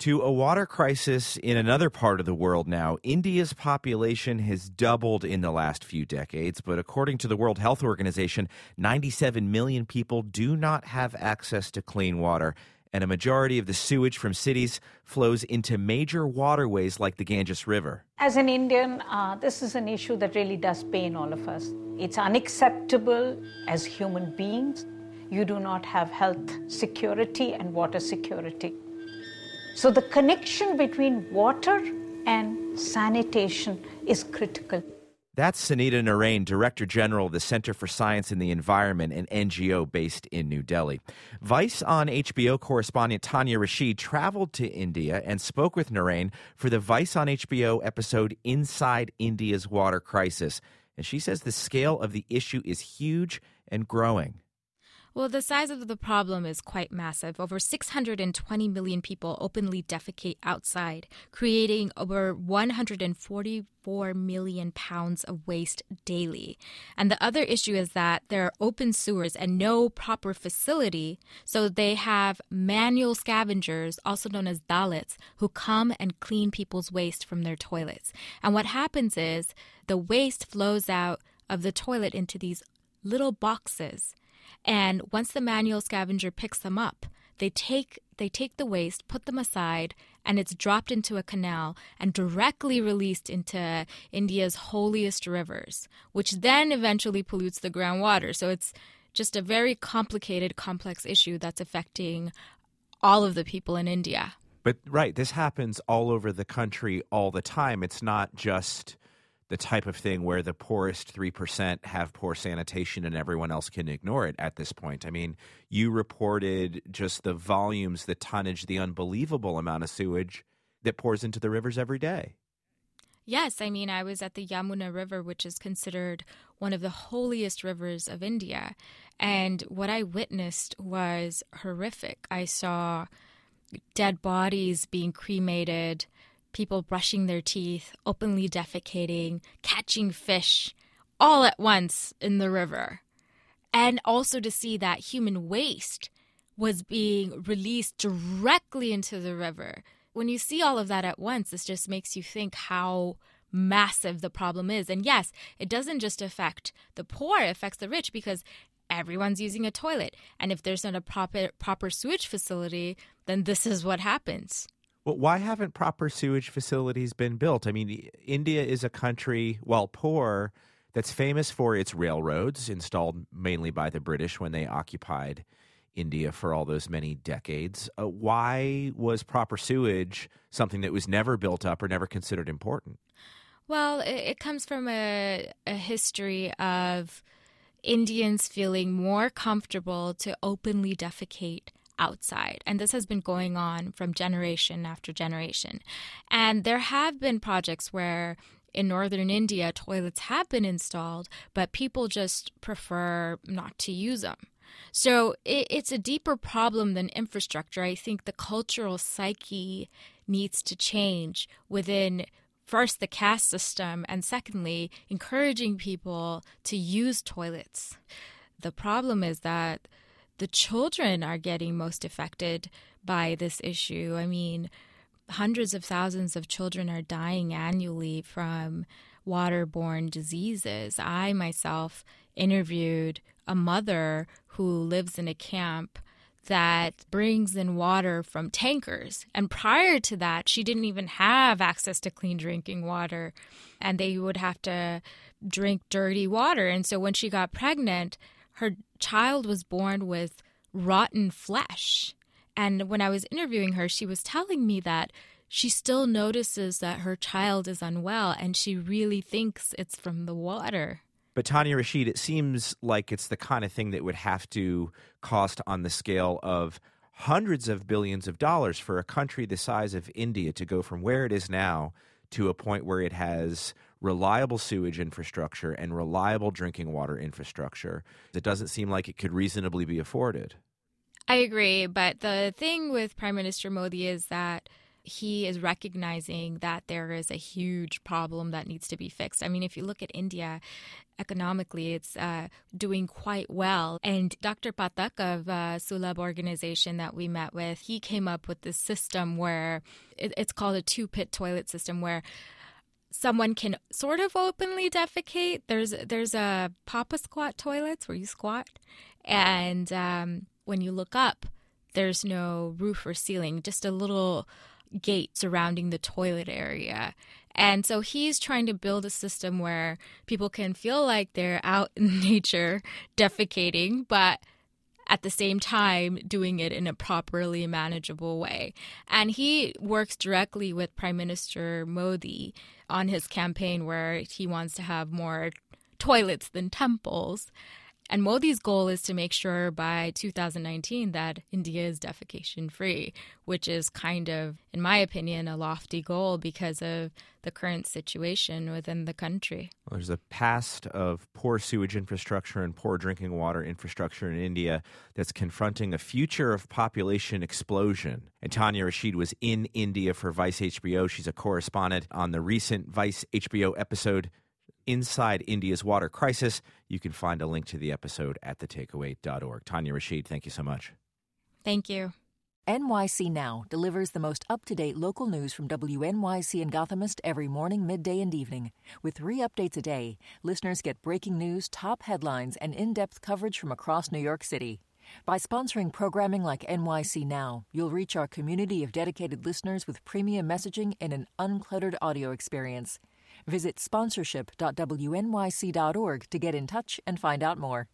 To a water crisis in another part of the world now. India's population has doubled in the last few decades, but according to the World Health Organization, 97 million people do not have access to clean water. And a majority of the sewage from cities flows into major waterways like the Ganges River. As an Indian, uh, this is an issue that really does pain all of us. It's unacceptable as human beings. You do not have health security and water security. So the connection between water and sanitation is critical. That's Sunita Narain, Director General of the Center for Science and the Environment, an NGO based in New Delhi. Vice on HBO correspondent Tania Rashid traveled to India and spoke with Narain for the Vice on HBO episode Inside India's Water Crisis. And she says the scale of the issue is huge and growing. Well, the size of the problem is quite massive. Over 620 million people openly defecate outside, creating over 144 million pounds of waste daily. And the other issue is that there are open sewers and no proper facility, so they have manual scavengers, also known as Dalits, who come and clean people's waste from their toilets. And what happens is the waste flows out of the toilet into these little boxes and once the manual scavenger picks them up, they take they take the waste, put them aside, and it's dropped into a canal and directly released into India's holiest rivers, which then eventually pollutes the groundwater. So it's just a very complicated, complex issue that's affecting all of the people in India. But right, this happens all over the country all the time. It's not just the type of thing where the poorest 3% have poor sanitation and everyone else can ignore it at this point. I mean, you reported just the volumes, the tonnage, the unbelievable amount of sewage that pours into the rivers every day. Yes, I mean, I was at the Yamuna River, which is considered one of the holiest rivers of India. And what I witnessed was horrific. I saw dead bodies being cremated people brushing their teeth, openly defecating, catching fish all at once in the river. And also to see that human waste was being released directly into the river. When you see all of that at once, this just makes you think how massive the problem is. And yes, it doesn't just affect the poor, it affects the rich because everyone's using a toilet. And if there's not a proper proper sewage facility, then this is what happens. Well, why haven't proper sewage facilities been built? I mean, India is a country, while poor, that's famous for its railroads, installed mainly by the British when they occupied India for all those many decades. Uh, why was proper sewage something that was never built up or never considered important? Well, it, it comes from a, a history of Indians feeling more comfortable to openly defecate outside. And this has been going on from generation after generation. And there have been projects where in northern India, toilets have been installed, but people just prefer not to use them. So it, it's a deeper problem than infrastructure. I think the cultural psyche needs to change within first the caste system, and secondly, encouraging people to use toilets. The problem is that the children are getting most affected by this issue. I mean, hundreds of thousands of children are dying annually from waterborne diseases. I myself interviewed a mother who lives in a camp that brings in water from tankers. And prior to that, she didn't even have access to clean drinking water, and they would have to drink dirty water. And so when she got pregnant, her child was born with rotten flesh. And when I was interviewing her, she was telling me that she still notices that her child is unwell and she really thinks it's from the water. But Tania Rashid, it seems like it's the kind of thing that would have to cost on the scale of hundreds of billions of dollars for a country the size of India to go from where it is now to a point where it has reliable sewage infrastructure and reliable drinking water infrastructure. It doesn't seem like it could reasonably be afforded. I agree, but the thing with Prime Minister Modi is that he is recognizing that there is a huge problem that needs to be fixed. I mean, if you look at India, economically, it's uh, doing quite well. And Dr. Pathak of uh, Sulabh organization that we met with, he came up with this system where it, it's called a two pit toilet system where someone can sort of openly defecate. There's there's a papa squat toilets where you squat, and um, when you look up, there's no roof or ceiling, just a little gate surrounding the toilet area. And so he's trying to build a system where people can feel like they're out in nature defecating, but at the same time doing it in a properly manageable way. And he works directly with Prime Minister Modi on his campaign where he wants to have more toilets than temples. And Modi's goal is to make sure by 2019 that India is defecation free, which is kind of, in my opinion, a lofty goal because of the current situation within the country. Well, there's a past of poor sewage infrastructure and poor drinking water infrastructure in India that's confronting a future of population explosion. And Tania Rashid was in India for Vice HBO. She's a correspondent on the recent Vice HBO episode Inside India's Water Crisis. You can find a link to the episode at thetakeaway.org. Tania Rashid, thank you so much. Thank you. NYC Now delivers the most up to date local news from WNYC and Gothamist every morning, midday, and evening. With three updates a day, listeners get breaking news, top headlines, and in depth coverage from across New York City. By sponsoring programming like NYC Now, you'll reach our community of dedicated listeners with premium messaging and an uncluttered audio experience. Visit sponsorship.wnyc.org to get in touch and find out more.